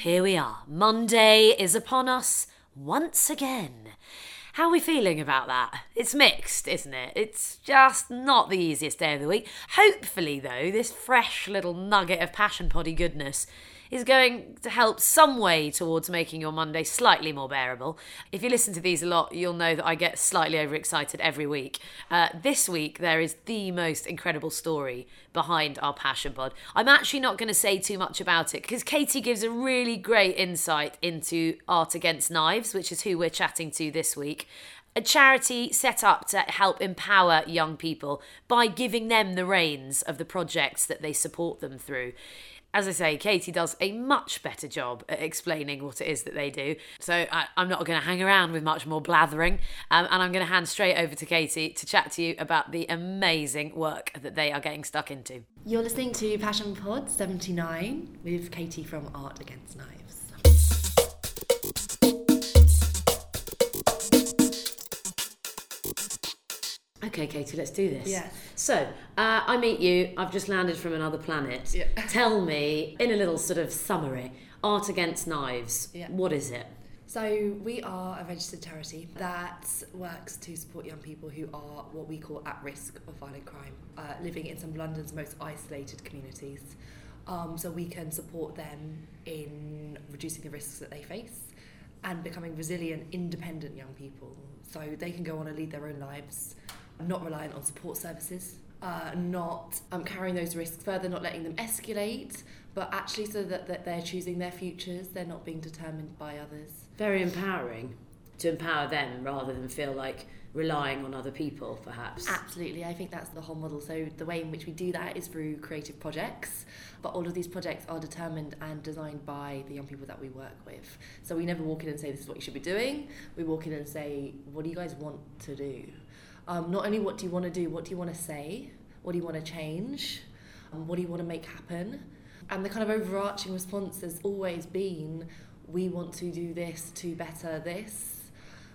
here we are. Monday is upon us once again. How are we feeling about that? It's mixed, isn't it? It's just not the easiest day of the week. Hopefully, though, this fresh little nugget of passion poddy goodness is going to help some way towards making your Monday slightly more bearable. If you listen to these a lot, you'll know that I get slightly overexcited every week. Uh, this week, there is the most incredible story behind our Passion Pod. I'm actually not going to say too much about it because Katie gives a really great insight into Art Against Knives, which is who we're chatting to this week a charity set up to help empower young people by giving them the reins of the projects that they support them through as I say, Katie does a much better job at explaining what it is that they do. So I, am not going to hang around with much more blathering. Um, and I'm going to hand straight over to Katie to chat to you about the amazing work that they are getting stuck into. You're listening to Passion Pod 79 with Katie from Art Against Knives. Okay, Katie, let's do this. Yeah. So, uh, I meet you. I've just landed from another planet. Yeah. Tell me, in a little sort of summary, Art Against Knives. Yeah. What is it? So, we are a registered charity that works to support young people who are what we call at risk of violent crime, uh, living in some of London's most isolated communities. Um, so, we can support them in reducing the risks that they face and becoming resilient, independent young people so they can go on and lead their own lives not reliant on support services, uh, not um, carrying those risks further, not letting them escalate, but actually so that, that they're choosing their futures, they're not being determined by others. Very empowering to empower them rather than feel like relying on other people, perhaps. Absolutely, I think that's the whole model. So, the way in which we do that is through creative projects, but all of these projects are determined and designed by the young people that we work with. So, we never walk in and say, This is what you should be doing. We walk in and say, What do you guys want to do? Um, not only what do you want to do, what do you want to say, what do you want to change, um, what do you want to make happen. And the kind of overarching response has always been we want to do this to better this.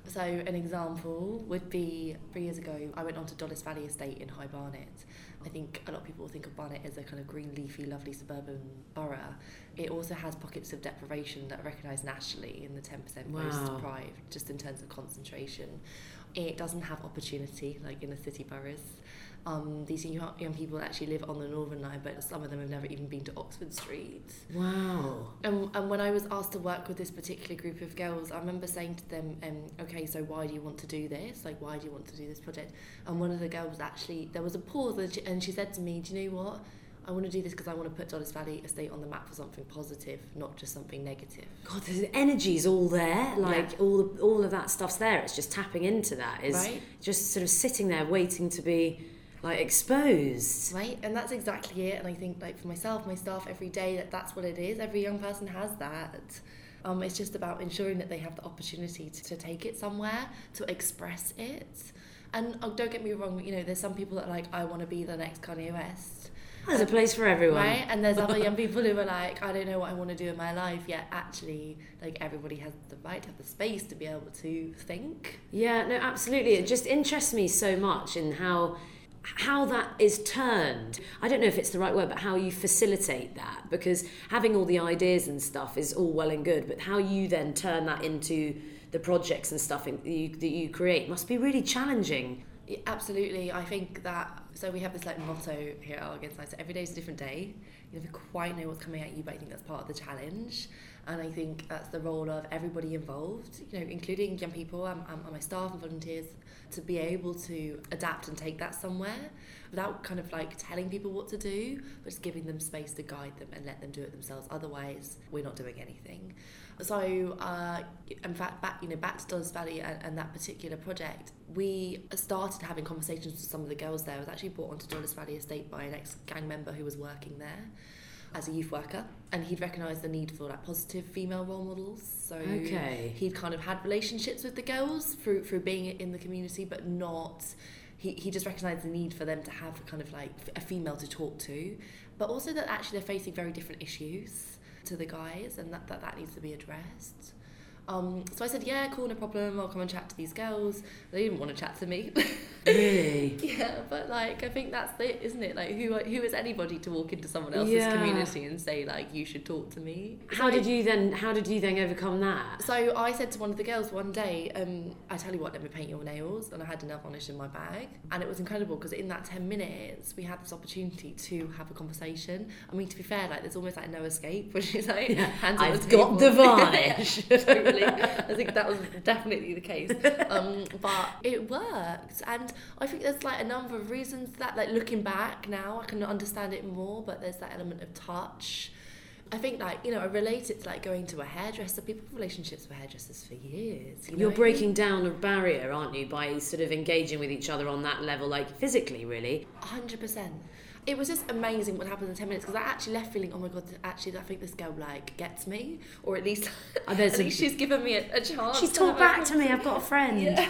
So, an example would be three years ago, I went on to Dollis Valley Estate in High Barnet. I think a lot of people think of Barnet as a kind of green, leafy, lovely suburban borough. It also has pockets of deprivation that are recognised nationally in the 10% Wow. most deprived, just in terms of concentration it doesn't have opportunity like in the city boroughs. Um, these young, young people actually live on the Northern Line, but some of them have never even been to Oxford Street. Wow. And, and when I was asked to work with this particular group of girls, I remember saying to them, um, okay, so why do you want to do this? Like, why do you want to do this project? And one of the girls actually, there was a pause and she, and she said to me, do you know what? I want to do this because I want to put Dollis Valley Estate on the map for something positive, not just something negative. God, the energy's all there. Like Yeah. all the, all of that stuff's there. It's just tapping into that. Is Right. just sort of sitting there waiting to be like exposed. Right, and that's exactly it. And I think, like for myself, my staff, every day that that's what it is. Every young person has that. Um, it's just about ensuring that they have the opportunity to, to take it somewhere, to express it. And oh, don't get me wrong, you know, there's some people that are like, I want to be the next Kanye West. There's a place for everyone. Right, and there's other young people who are like, I don't know what I want to do in my life. Yet actually, like everybody has the right to have the space to be able to think. Yeah, no, absolutely. It just interests me so much in how how that is turned. I don't know if it's the right word, but how you facilitate that because having all the ideas and stuff is all well and good, but how you then turn that into the projects and stuff that, you, that you create must be really challenging. Absolutely. I think that so we have this like motto here at Against Knives. So every day is a different day. You never quite know what's coming at you, but I think that's part of the challenge. And I think that's the role of everybody involved, you know, including young people and, and my staff and volunteers, to be able to adapt and take that somewhere without kind of like telling people what to do, but just giving them space to guide them and let them do it themselves. Otherwise, we're not doing anything. So, uh, in fact, back you know back to Dollis Valley and, and that particular project, we started having conversations with some of the girls there. I was actually brought onto Dollis Valley Estate by an ex-gang member who was working there as a youth worker, and he'd recognised the need for like positive female role models. So Okay. he'd kind of had relationships with the girls through through being in the community, but not. He, he just recognised the need for them to have kind of like a female to talk to, but also that actually they're facing very different issues to the guys, and that that, that needs to be addressed. Um, so I said, yeah, cool, no problem. I'll come and chat to these girls. They didn't want to chat to me. Really? Yeah, but like I think that's it, isn't it? Like who who is anybody to walk into someone else's Yeah. community and say like you should talk to me? How did you then? How did you then overcome that? So I said to one of the girls one day, um, I tell you what, let me paint your nails, and I had nail varnish in my bag, and it was incredible because in that ten minutes we had this opportunity to have a conversation. I mean, to be fair, like there's almost like no escape, which is like Yeah, hands I've got the varnish. I think that was definitely the case, um, but it worked, and I think there's like a number of reasons that, like looking back now, I can understand it more. But there's that element of touch. I think like you know I relate it to like going to a hairdresser. People have relationships with hairdressers for years. You You're know? breaking down a barrier, aren't you, by sort of engaging with each other on that level, like physically, really. hundred percent. It was just amazing what happened in ten minutes because I actually left feeling, oh my god, actually I think this girl like gets me, or at least at least she's given me a, a chance. She's talked back to me. I've got a friend. Yeah.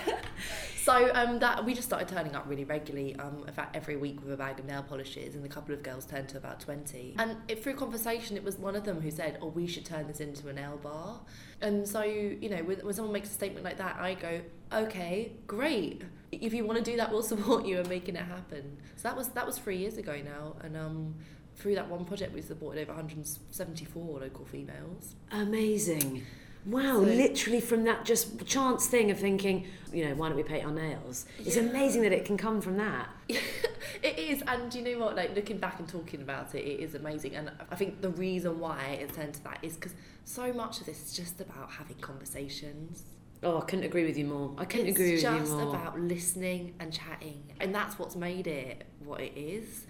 So um, that we just started turning up really regularly. Um, in fact, every week with a bag of nail polishes, and a couple of girls turned to about twenty. And it, through conversation, it was one of them who said, "Oh, we should turn this into a nail bar." And so you know, when, when someone makes a statement like that, I go, "Okay, great. If you want to do that, we'll support you in making it happen." So that was that was three years ago now, and um. Through that one project, we supported over 174 local females. Amazing. Wow, So- literally from that just chance thing of thinking, you know, why don't we paint our nails? It's Yeah. amazing that it can come from that. it is, and you know what? Like looking back and talking about it, it is amazing. And I think the reason why it turned to that is because so much of this is just about having conversations. Oh, I couldn't agree with you more. I couldn't it's agree with you more. It's just about listening and chatting, and that's what's made it what it is.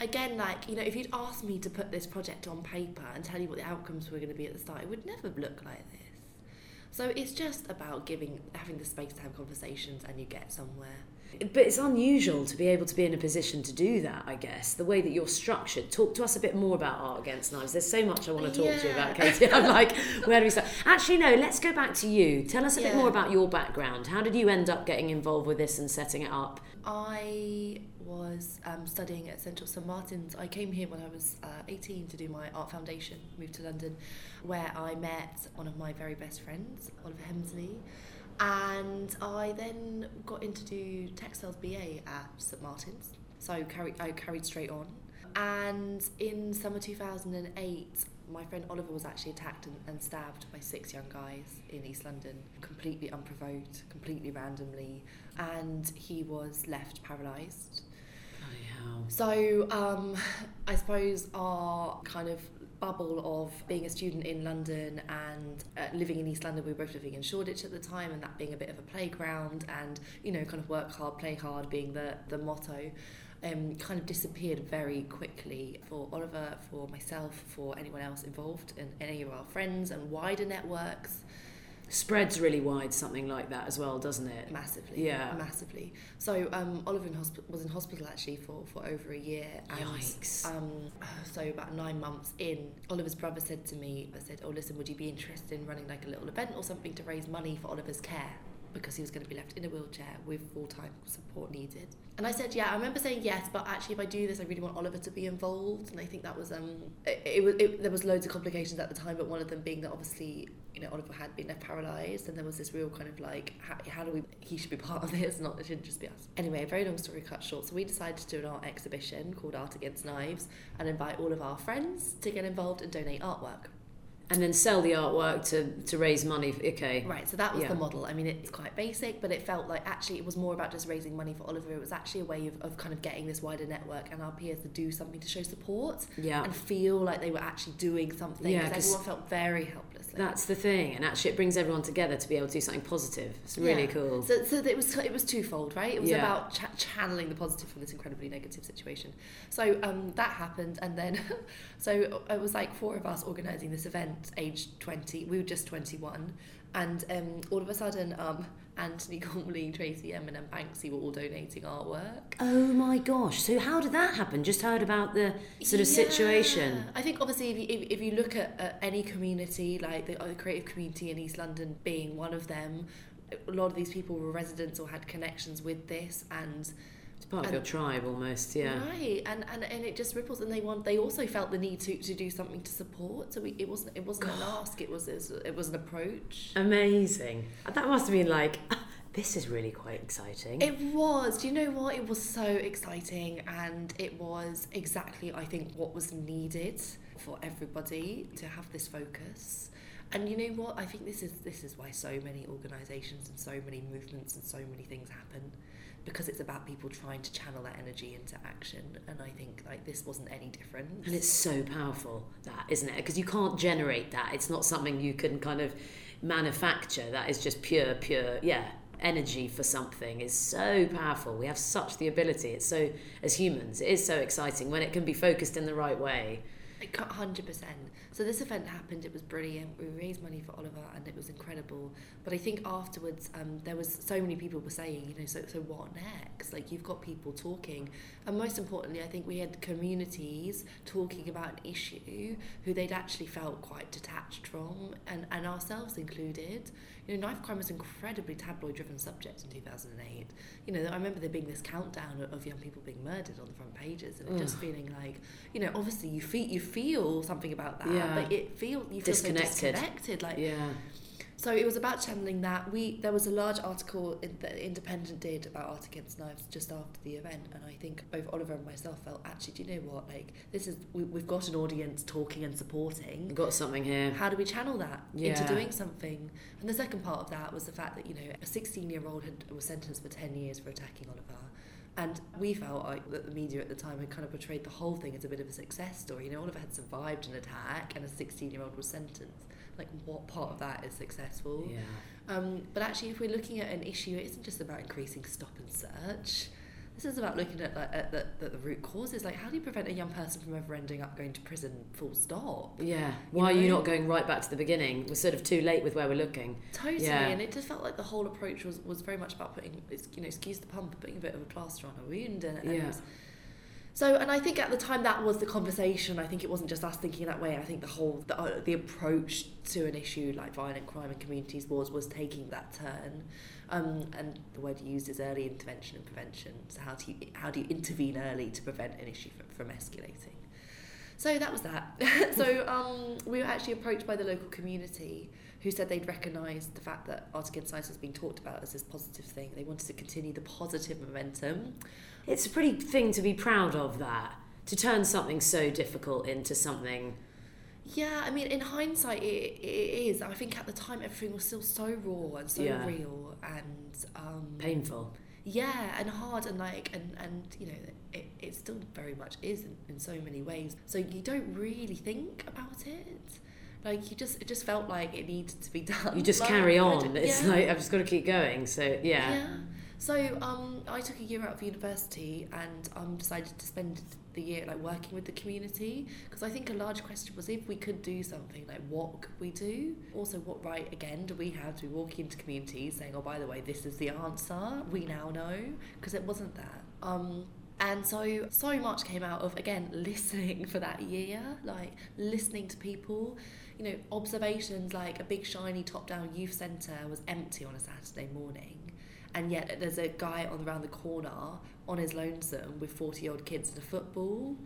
Again, like you know, if you'd asked me to put this project on paper and tell you what the outcomes were going to be at the start, it would never look like this. So it's just about giving, having the space to have conversations, and you get somewhere. But it's unusual to be able to be in a position to do that, I guess, the way that you're structured. Talk to us a bit more about Art Against Knives. There's so much I want to talk to you about, Katie. I'm like, where do we start? Actually, no, let's go back to you. Tell us a bit more about your background. How did you end up getting involved with this and setting it up? I was um, studying at Central St Martin's. I came here when I was uh, 18 to do my art foundation, moved to London, where I met one of my very best friends, Oliver Hemsley. And I then got in to do textiles BA at St Martin's. So carry, I carried straight on. And in summer 2008, my friend Oliver was actually attacked and, and stabbed by six young guys in East London, completely unprovoked, completely randomly, and he was left paralysed. So um, I suppose our kind of bubble of being a student in London and uh, living in East London, we were both living in Shoreditch at the time, and that being a bit of a playground, and you know, kind of work hard, play hard, being the the motto. Um, kind of disappeared very quickly for Oliver, for myself, for anyone else involved, and any of our friends and wider networks. Spreads really wide, something like that as well, doesn't it? Massively, Yeah. massively. So um, Oliver in hosp- was in hospital actually for, for over a year. And, Yikes. Um, so about nine months in, Oliver's brother said to me, I said, "Oh, listen, would you be interested in running like a little event or something to raise money for Oliver's care?" Because he was going to be left in a wheelchair with full time support needed. And I said, "Yeah." I remember saying yes, but actually, if I do this, I really want Oliver to be involved. And I think that was um, it, it was it, there was loads of complications at the time, but one of them being that obviously you know, Oliver had been left paralysed, and there was this real kind of like, how, how do we, he should be part of this, not, it shouldn't just be us. Anyway, a very long story cut short. So we decided to do an art exhibition called Art Against Knives and invite all of our friends to get involved and donate artwork. And then sell the artwork to, to raise money. Okay. Right, so that was Yeah. the model. I mean, it's quite basic, but it felt like actually it was more about just raising money for Oliver. It was actually a way of, of kind of getting this wider network and our peers to do something to show support Yeah. and feel like they were actually doing something. Yeah, because 'cause everyone felt very helpless. That's the thing. And actually, it brings everyone together to be able to do something positive. It's really Yeah. cool. So, so it was it was twofold, right? It was Yeah. about ch- channeling the positive from this incredibly negative situation. So um, that happened, and then so it was like four of us organising this event, aged twenty. We were just twenty one, and um, all of a sudden, um, Antony Gormley, Tracey Emin, and Banksy were all donating artwork. Oh my gosh. So, how did that happen? Just heard about the sort of situation. I think obviously if you, if, if you look at, at any community, like the, uh, the creative community in East London being one of them, a lot of these people were residents or had connections with this and Part of And- your tribe almost, yeah. right and, and and it just ripples and they want they also felt the need to, to do something to support so we, it wasn't it wasn't an ask it was it was, it was an approach Amazing. That must have been like, ah, this is really quite exciting. It was. Do you know what? It was so exciting, and it was exactly, I think, what was needed for everybody to have this focus. And you know what? I think this is this is why so many organisations and so many movements and so many things happen, because it's about people trying to channel that energy into action. And I think like this wasn't any different. And it's so powerful, that, isn't it? Because you can't generate that. It's not something you can kind of manufacture. That is just pure, pure, yeah. Energy for something is so powerful. We have such the ability. It's so, as humans, it is so exciting when it can be focused in the right way. Like, 100%. So this event happened, it was brilliant. We raised money for Oliver and it was incredible. But I think afterwards, um, there was so many people were saying, you know, so, so what next? Like you've got people talking. And most importantly, I think we had communities talking about an issue who they'd actually felt quite detached from and, and ourselves included. You know, knife crime was an incredibly tabloid driven subject in 2008. You know, I remember there being this countdown of young people being murdered on the front pages and just feeling like, you know, obviously you feel, you feel something about that. Yeah. But it feel you feel Disconnected. So disconnected. Like Yeah. so it was about channeling that. We there was a large article in, that Independent did about art against knives just after the event, and I think both Oliver and myself felt actually, do you know what? Like this is we, we've got an audience talking and supporting. We've got something here. How do we channel that Yeah. into doing something? And the second part of that was the fact that you know a 16 year old had was sentenced for 10 years for attacking Oliver. And we felt like that the media at the time had kind of portrayed the whole thing as a bit of a success story. You know, Oliver had survived an attack and a 16 year old was sentenced. Like, what part of that is successful? Yeah. Um, but actually, if we're looking at an issue, it isn't just about increasing stop and search. This is about looking at, like, at the, the, the root causes. Like, how do you prevent a young person from ever ending up going to prison full stop? Yeah. Why are you not going right back to the beginning? We're sort of too late with where we're looking. Totally, Yeah. and it just felt like the whole approach was, was very much about putting, it's- you know, excuse the but putting a bit of a plaster on a wound. And, and Yeah. So, and I think at the time that was the conversation. I think it wasn't just us thinking that way. I think the whole the, uh, the approach to an issue like violent crime in communities was was taking that turn. Um, and the word used is early intervention and prevention. So how do you how do you intervene early to prevent an issue from, from escalating? So that was that. so um, we were actually approached by the local community who said they'd recognised the fact that Against Knives was being talked about as this positive thing. They wanted to continue the positive momentum. It's a pretty thing to be proud of that. To turn something so difficult into something Yeah, I mean, in hindsight, it, it is. I think at the time everything was still so raw and so Yeah. real and um, painful. yeah, and hard and like and and you know it, it still very much is in, in so many ways. So you don't really think about it. Like you just it just felt like it needed to be done. You just Like, carry on. d- It's yeah. like I've just got to keep going. So yeah. Yeah. So um, I took a year out of university and um, decided to spend the year like working with the community because I think a large question was if we could do something like what could we do? Also, what right again do we have to be walking into communities saying, oh by the way, this is the answer. We now know because it wasn't that. Um, and so so much came out of again listening for that year, like listening to people. You know, observations like a big shiny top-down youth centre was empty on a Saturday morning and yet there's a guy on around the corner on his lonesome with 40 year old kids and a football.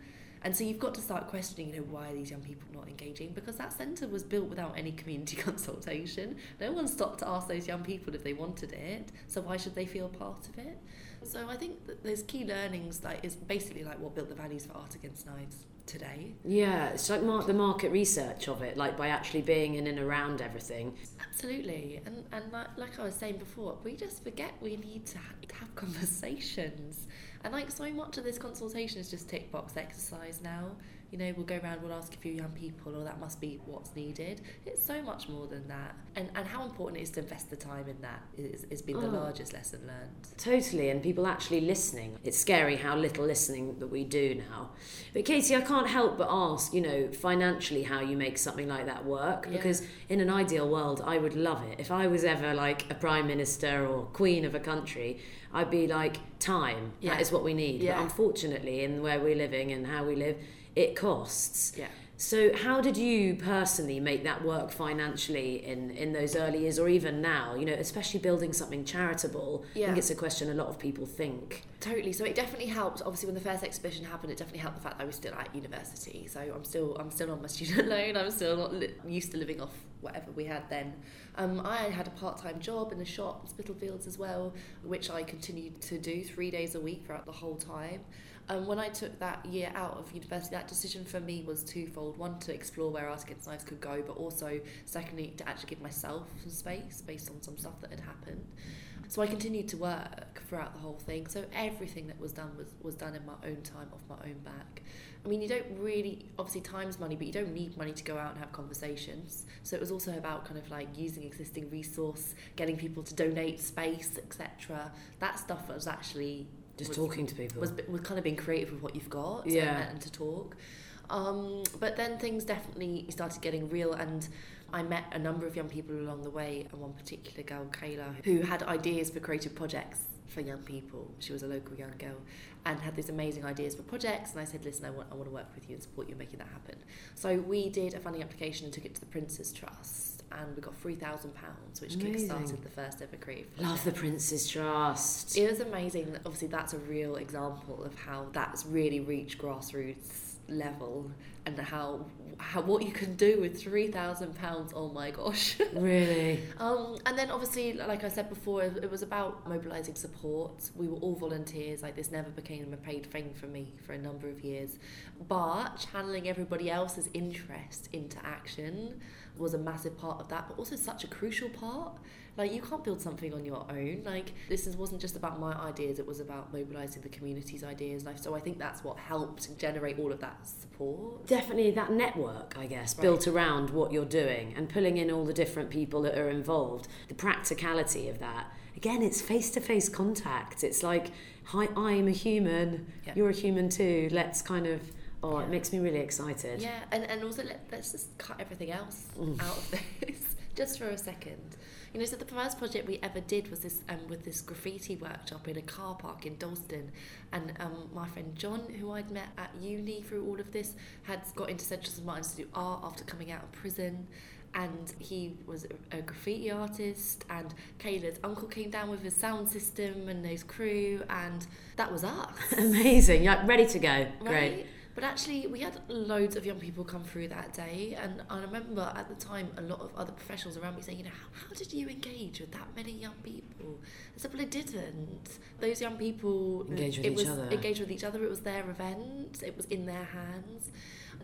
And so you've got to start questioning you know why are these young people not engaging? Because that centre was built without any community consultation. No one stopped to ask those young people if they wanted it. So why should they feel part of it? So i think that there's key learnings like is basically like what built the values for art against knives today Yeah, it's like mar- the market research of it, like by actually being in and around everything. Absolutely, and and like, like I was saying before, we just forget we need to ha- have conversations, and like so much of this consultation is just tick box exercise now. You know, we'll go around, we'll ask a few young people, or that must be what's needed. It's so much more than that, and and how important it is to invest the time in that is has been the Oh. largest lesson learned. Totally, and people actually listening. It's scary how little listening that we do now. But Katie, I can't help but ask, you know, financially how you make something like that work. Yeah. Because in an ideal world, I would love it. If I was ever like a prime minister or queen of a country, I'd be like, time. Yeah. That is what we need. Yeah. But unfortunately, in where we're living and how we live, it costs. Yeah. So, how did you personally make that work financially in, in those early years or even now? You know, especially building something charitable. Yeah. I think it's a question a lot of people think. Totally. So it definitely helped. Obviously, when the first exhibition happened, it definitely helped the fact that I was still at university. So I'm still I'm still on my student loan. I'm still not li- used to living off whatever we had then. Um, I had a part time job in a shop in Spitalfields as well, which I continued to do three days a week throughout the whole time. Um, when I took that year out of university, that decision for me was twofold. One, to explore where Art Against Knives could go, but also, secondly, to actually give myself some space based on some stuff that had happened. So I continued to work throughout the whole thing. So everything that was done was, was done in my own time, off my own back. I mean, you don't really, obviously, time's money, but you don't need money to go out and have conversations. So it was also about kind of like using existing resource, getting people to donate space, etc. That stuff was actually Just was- talking to people. was, was kind of being creative with what you've got Yeah. and, and to talk. Um, but then things definitely started getting real, and I met a number of young people along the way, and one particular girl, Kayla, who had ideas for creative projects for young people. She was a local young girl and had these amazing ideas for projects. And I said, Listen, I want, I want to work with you and support you in making that happen. So we did a funding application and took it to the Prince's Trust, and we got £3,000, which Amazing. kickstarted the first ever project. Love the Prince's Trust. It was amazing. Obviously, that's a real example of how that's really reached grassroots level and how how what you can do with three thousand pounds. Oh my gosh. Really? Um, and then obviously, like I said before, it it was about mobilising support. We were all volunteers. Like this never became a paid thing for me for a number of years, but channeling everybody else's interest into action was a massive part of that. But also such a crucial part. Like you can't build something on your own. Like this is, wasn't just about my ideas. It was about mobilising the community's ideas. Like so, I think that's what helped generate all of that support. Definitely that network, I guess, Right. built around what you're doing and pulling in all the different people that are involved. The practicality of that. Again, it's face to face contact. It's like, hi, I'm a human, Yeah. you're a human too. Let's kind of, oh, Yeah. it makes me really excited. Yeah, and, and also let, let's just cut everything else Mm. out of this just for a second. You know, so the first project we ever did was this um, with this graffiti workshop in a car park in Dalston, and um, my friend John, who I'd met at uni through all of this, had got into Central St Martin's to do art after coming out of prison. And he was a, graffiti artist, and Kayla's uncle came down with his sound system and his crew, and that was us. Amazing. You're ready to go. Great. But actually, we had loads of young people come through that day, and I remember at the time a lot of other professionals around me saying, you know, how, how did you engage with that many young people? I said, well, I didn't. Those young people Engage with it each was other. Engage with each other. It was their event. It was in their hands,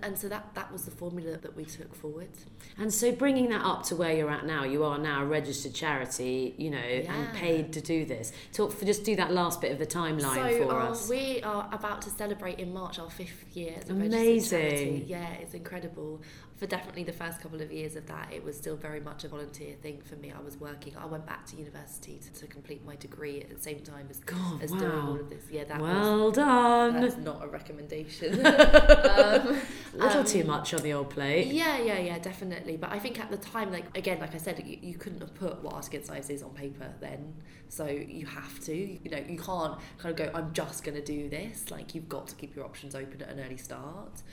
and so that that was the formula that we took forward. And so bringing that up to where you're at now, you are now a registered charity, you know, and paid to do this. Talk for just do that last bit of the timeline so for um, us. we are about to celebrate in March our fifth year as a Amazing. registered charity. Yeah, it's incredible. For definitely the first couple of years of that, it was still very much a volunteer thing for me. I was working. I went back to university to, to complete my degree at the same time as, God, as doing wow. all of this. Yeah, that was well done. that's not a recommendation. um, A little um, too much on the old plate. yeah, yeah, yeah, definitely. But I think at the time, like again, like I said, you, you couldn't have put what Art Against Knives is on paper then. So you have to, you know, you can't kind of go, I'm just going to do this. Like you've got to keep your options open at an early start.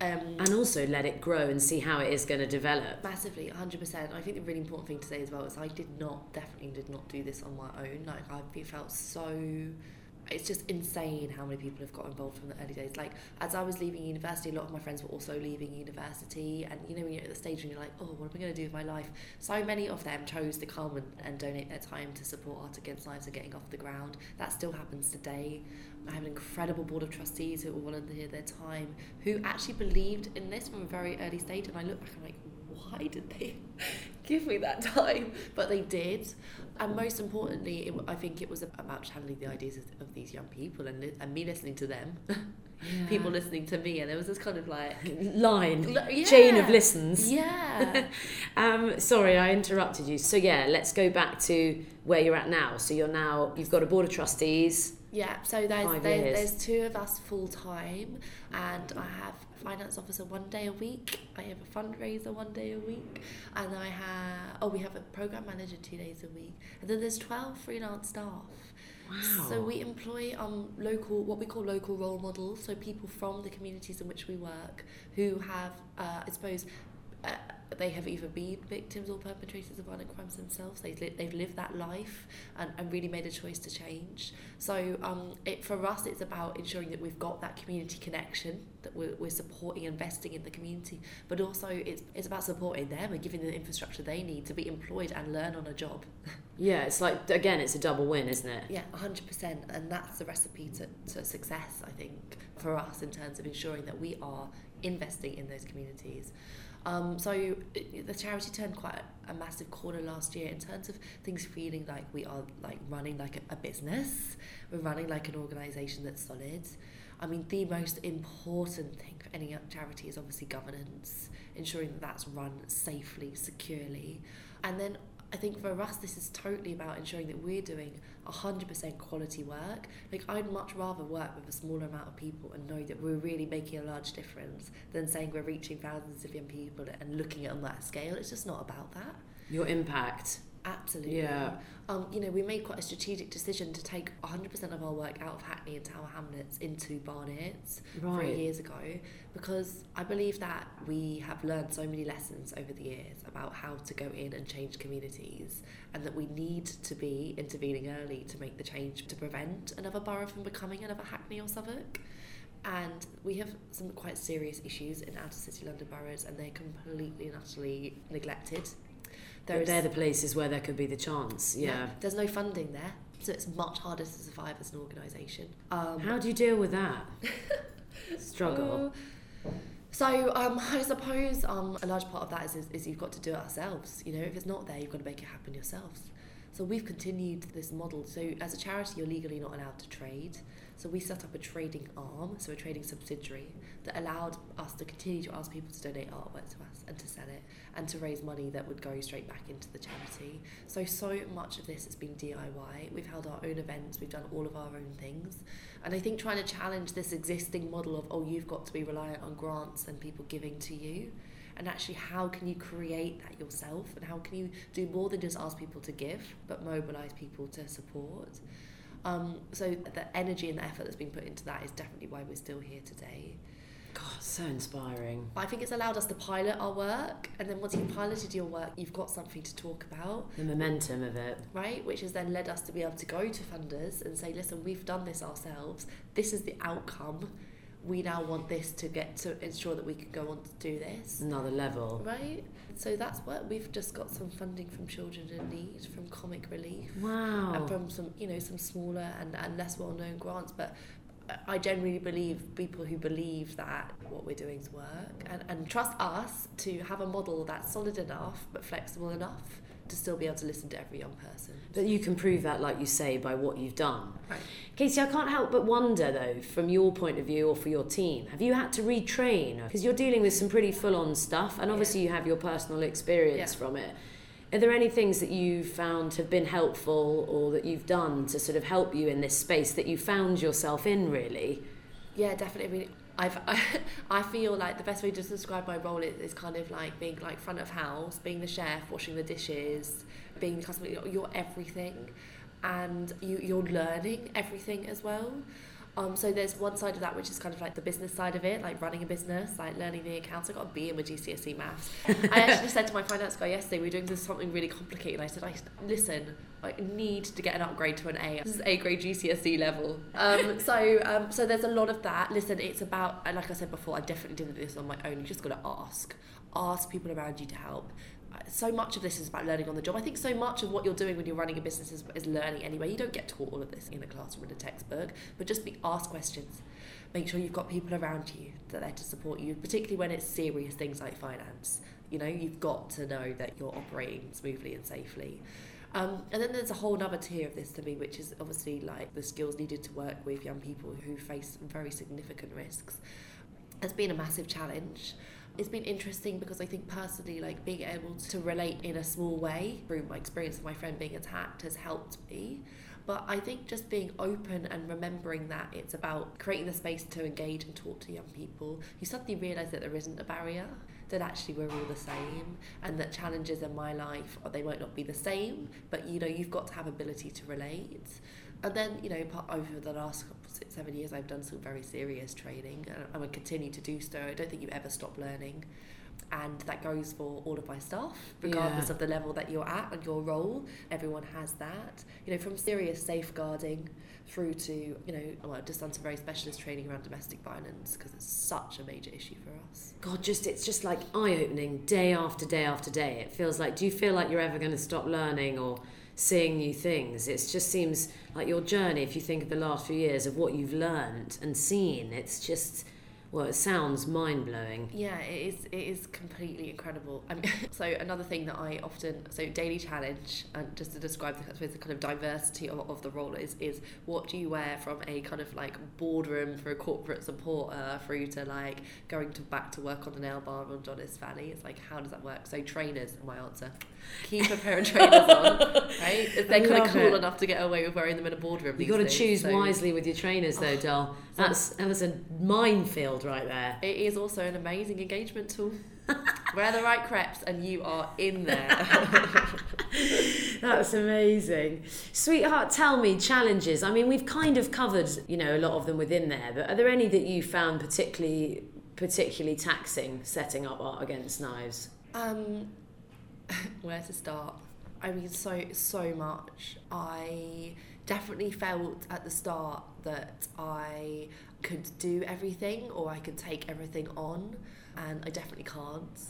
Um, And also let it grow and see how it is going to develop. Massively, 100%. I think the really important thing to say as well is I did not, definitely did not do this on my own. Like, I felt so. It's just insane how many people have got involved from the early days. Like, as I was leaving university, a lot of my friends were also leaving university. And, you know, when you're at the stage when you're like, oh, what am I going to do with my life? So many of them chose to come and, and donate their time to support Art Against Knives and getting off the ground. That still happens today. I have an incredible board of trustees who all volunteer their time, who actually believed in this from a very early stage. And I look back and I'm like, why did they give me that time? But they did. And most importantly, it, I think it was about channeling the ideas of, of these young people and, li- and me listening to them, people listening to me. And there was this kind of like, Line, L- yeah. chain of listens. yeah. Um, sorry, I interrupted you. So yeah, let's go back to where you're at now. So you're now you've got a board of trustees. Yeah, so there's there's, there's two of us full time, and I have finance officer one day a week. I have a fundraiser one day a week, and I have oh we have a program manager two days a week, and then there's twelve freelance staff. Wow. So we employ um, local, what we call local role models, so people from the communities in which we work who have, uh, I suppose, uh, they have either been victims or perpetrators of violent crimes themselves. They've, li- they've lived that life and, and really made a choice to change. So um, it, for us, it's about ensuring that we've got that community connection, that we're, we're supporting, investing in the community, but also it's, it's about supporting them and giving them the infrastructure they need to be employed and learn on a job. Yeah, it's like again, it's a double win, isn't it? Yeah, 100%. And that's the recipe to, to success, I think, for us in terms of ensuring that we are investing in those communities. Um, so the charity turned quite a, a massive corner last year in terms of things feeling like we are like running like a, a business. We're running like an organisation that's solid. I mean, the most important thing for any charity is obviously governance, ensuring that that's run safely, securely, and then I think for us, this is totally about ensuring that we're doing 100% quality work. Like, I'd much rather work with a smaller amount of people and know that we're really making a large difference than saying we're reaching thousands of young people and looking at on that scale. It's just not about that. Your impact. Absolutely. Yeah. Um, you know, we made quite a strategic decision to take 100% of our work out of Hackney and Tower Hamlets into Barnet three years ago because I believe that we have learned so many lessons over the years about how to go in and change communities and that we need to be intervening early to make the change to prevent another borough from becoming another Hackney or Southwark. And we have some quite serious issues in outer city London boroughs and they're completely and utterly neglected. They're, There's- they're the places where there could be the chance. Yeah. there's no funding there, so it's much harder to survive as an organisation. Um, How do you deal with that? Struggle. uh, so um, I suppose um, a large part of that is, is, is you've got to do it ourselves. You know, if it's not there, you've got to make it happen yourselves. So we've continued this model. So as a charity, you're legally not allowed to trade. So we set up a trading arm, so a trading subsidiary that allowed us to continue to ask people to donate artwork to us and to sell it and to raise money that would go straight back into the charity. So so much of this has been DIY. We've held our own events, we've done all of our own things. And I think trying to challenge this existing model of oh you've got to be reliant on grants and people giving to you and actually how can you create that yourself and how can you do more than just ask people to give but mobilize people to support um, so the energy and the effort that's been put into that is definitely why we're still here today God, so inspiring. I think it's allowed us to pilot our work and then once you've piloted your work you've got something to talk about The momentum of it. right? Which has then led us to be able to go to funders and say, listen, we've done this ourselves. This is the outcome. We now want this to get to ensure that we can go on to do this, Another level. right? So that's what we've just got some funding from Children in Need, from Comic Relief, Wow. and from some, you know, some smaller and, and less well-known grants. But uh, I generally believe people who believe that what we're doing is work and, and trust us to have a model that's solid enough but flexible enough to still be able to listen to every young person. But you can prove that, like you say, by what you've done. Right. Katie, I can't help but wonder, though, from your point of view or for your team, have you had to retrain? Because you're dealing with some pretty full on stuff, and obviously you have your personal experience Yeah. from it. Are there any things that you found have been helpful or that you've done to sort of help you in this space that you found yourself in, really? Yeah, definitely. I mean, I've, I feel like the best way to describe my role is, is kind of like being like front of house, being the chef, washing the dishes, being customer. You're, you're everything, and you, you're learning everything as well. Um, so there's one side of that which is kind of like the business side of it, like running a business, like learning the accounts. I got a B in my GCSE maths. I actually said to my finance guy yesterday, we are doing this something really complicated. I said, I listen, I need to get an upgrade to an A. This is A grade GCSE level. Um, so um, so there's a lot of that. Listen, it's about like I said before, I definitely did this on my own. You just got to ask, ask people around you to help. So much of this is about learning on the job. I think so much of what you're doing when you're running a business is, is learning anyway. You don't get taught all of this in a classroom or in a textbook, but just be ask questions. Make sure you've got people around you that are there to support you, particularly when it's serious things like finance. You know, you've got to know that you're operating smoothly and safely. Um, and then there's a whole other tier of this to me, which is obviously like the skills needed to work with young people who face very significant risks. It's been a massive challenge. It's been interesting because I think personally, like being able to relate in a small way through my experience of my friend being attacked has helped me. But I think just being open and remembering that it's about creating the space to engage and talk to young people, you suddenly realise that there isn't a barrier, that actually we're all the same, and that challenges in my life, they might not be the same, but you know, you've got to have ability to relate. And then you know over the last six, seven years I've done some very serious training and I'm going to continue to do so I don't think you ever stop learning and that goes for all of my staff regardless Yeah. of the level that you're at and your role everyone has that you know from serious safeguarding through to you know well, I've just done some very specialist training around domestic violence because it's such a major issue for us God, just it's just like eye opening day after day after day. It feels like. Do you feel like you're ever going to stop learning or seeing new things? It just seems like your journey. If you think of the last few years of what you've learned and seen, it's just well, it sounds mind blowing. Yeah, it is. It is completely incredible. I um, mean, so another thing that I often so daily challenge and just to describe the, I suppose the kind of diversity of, of the role is is what do you wear from a kind of like boardroom for a corporate supporter through to like going to back to work on the nail bar on Dollis Valley. It's like how does that work? So trainers, my answer. Keep a pair of trainers on, right? They're kind of cool it. enough to get away with wearing them in a boardroom. You these got to choose so- wisely with your trainers, though, oh, doll. That's that was a minefield right there. It is also an amazing engagement tool. Wear the right crepes and you are in there. That's amazing. Sweetheart, tell me challenges. I mean, we've kind of covered, you know, a lot of them within there, but are there any that you found particularly particularly taxing setting up art against knives? um, where to start? I mean, so so much. I definitely felt at the start that I could do everything or I could take everything on, and I definitely can't.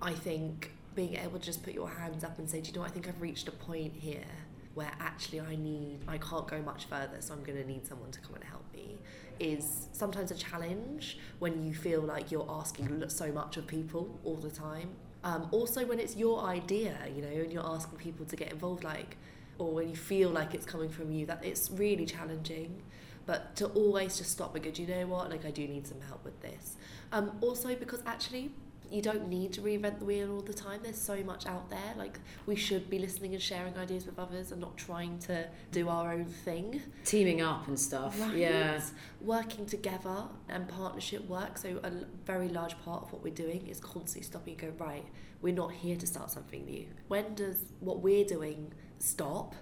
I think being able to just put your hands up and say, do you know, what? I think I've reached a point here where actually I need, I can't go much further, so I'm going to need someone to come and help me, is sometimes a challenge when you feel like you're asking so much of people all the time. Um, also, when it's your idea, you know, and you're asking people to get involved, like, or when you feel like it's coming from you, that it's really challenging. But to always just stop and go, do you know what? Like, I do need some help with this. Um, also, because actually, you don't need to reinvent the wheel all the time. There's so much out there. Like, we should be listening and sharing ideas with others and not trying to do our own thing. Teaming up and stuff. Right. Yeah. Working together and partnership work. So a very large part of what we're doing is constantly stopping and go, right, we're not here to start something new. When does what we're doing stop?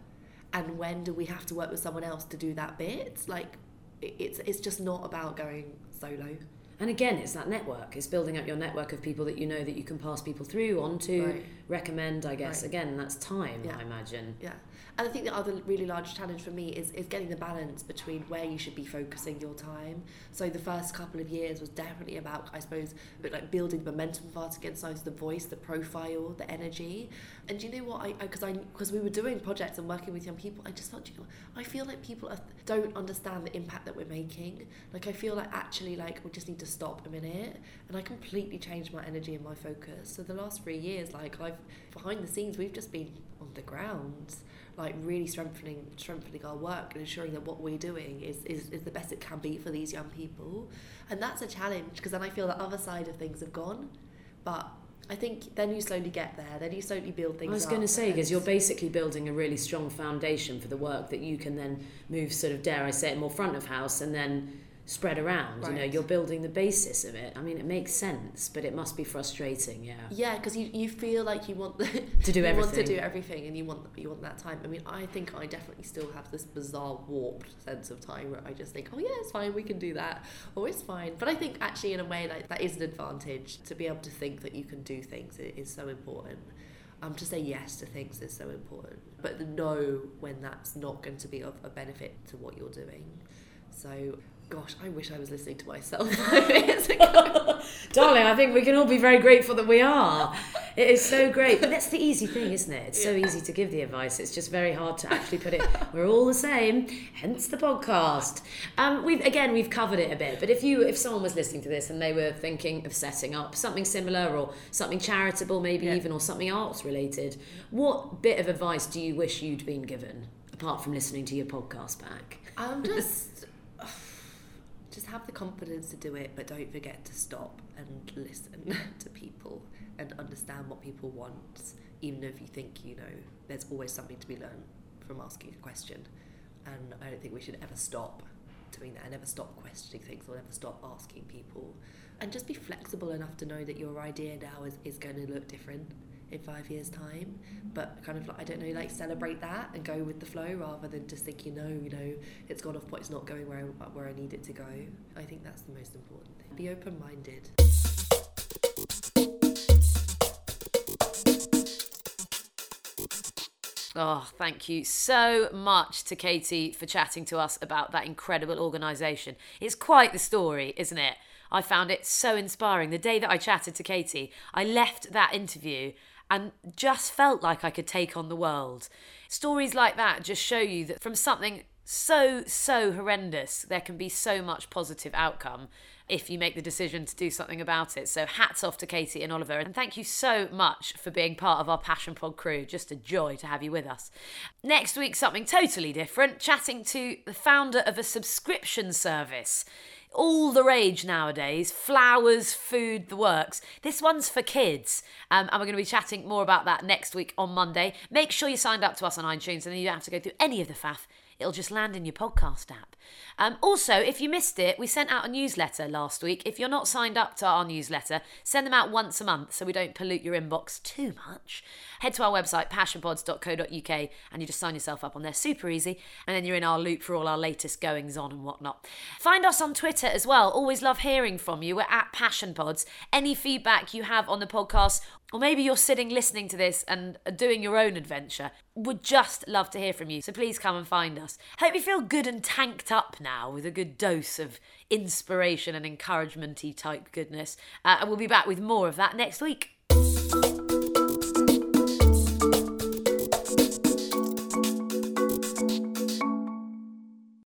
And when do we have to work with someone else to do that bit? Like, it's, it's just not about going solo. And again, it's that network. It's building up your network of people that you know that you can pass people through onto, Right. recommend, I guess. Right. Again, that's time, Yeah. I imagine. Yeah. And I think the other really large challenge for me is, is getting the balance between where you should be focusing your time. So the first couple of years was definitely about, I suppose, a bit like building momentum for Art Against the voice, the profile, the energy. And you know what? I because I because we were doing projects and working with young people, I just felt, you know, I feel like people are, don't understand the impact that we're making. Like I feel like actually like we just need to stop a minute. And I completely changed my energy and my focus. So the last three years, like I've behind the scenes, we've just been on the ground like really strengthening strengthening our work and ensuring that what we're doing is, is, is the best it can be for these young people. And that's a challenge because then I feel the other side of things have gone. But I think then you slowly get there then you slowly build things I was going to say, because you're basically building a really strong foundation for the work that you can then move, sort of, dare I say it, more front of house and then spread around. You know, you're building the basis of it. I mean, it makes sense, but it must be frustrating, yeah. yeah because you, you feel like you want the, To do you want to everything. do everything and you want you want that time I mean I think I definitely still have this bizarre warped sense of time where I just think oh yeah it's fine we can do that or it's fine but I think actually in a way like that is an advantage to be able to think that you can do things it is so important um, to say yes to things is so important but know when that's not going to be of a benefit to what you're doing so gosh I wish I was listening to myself five minutes ago Darling, I think we can all be very grateful that we are. It is so great. But that's the easy thing, isn't it? It's so easy to give the advice. It's just very hard to actually put it. We're all the same, hence the podcast. Um, we've again we've covered it a bit. But if you if someone was listening to this and they were thinking of setting up something similar or something charitable, maybe Yeah. even or something arts related, what bit of advice do you wish you'd been given apart from listening to your podcast back? I'm just just have the confidence to do it, but don't forget to stop and listen to people and understand what people want, even if you think you know there's always something to be learned from asking a question. And I don't think we should ever stop doing that and never stop questioning things or never stop asking people. And just be flexible enough to know that your idea now is, is going to look different in five years' time. But kind of like I don't know, like celebrate that and go with the flow rather than just think you know, you know, it's gone off, but it's not going where I, where I need it to go. I think that's the most important thing. Be open minded. Oh, thank you so much to Katie for chatting to us about that incredible organisation. It's quite the story, isn't it? I found it so inspiring. The day that I chatted to Katie, I left that interview and just felt like I could take on the world. Stories like that just show you that from something so, so horrendous, there can be so much positive outcome if you make the decision to do something about it. So, hats off to Katie and Oliver, and thank you so much for being part of our Passion Pod crew. Just a joy to have you with us. Next week, something totally different chatting to the founder of a subscription service all the rage nowadays flowers, food, the works. This one's for kids. Um, and we're going to be chatting more about that next week on Monday. Make sure you signed up to us on iTunes and then you don't have to go through any of the faff. It'll just land in your podcast app. Um, also, if you missed it, we sent out a newsletter last week. If you're not signed up to our newsletter, send them out once a month so we don't pollute your inbox too much. Head to our website, passionpods.co.uk, and you just sign yourself up on there. Super easy. And then you're in our loop for all our latest goings on and whatnot. Find us on Twitter as well. Always love hearing from you. We're at PassionPods. Any feedback you have on the podcast, or maybe you're sitting listening to this and doing your own adventure, would just love to hear from you. So please come and find us. Hope you feel good and tanked up now with a good dose of inspiration and encouragementy type goodness. Uh, and we'll be back with more of that next week.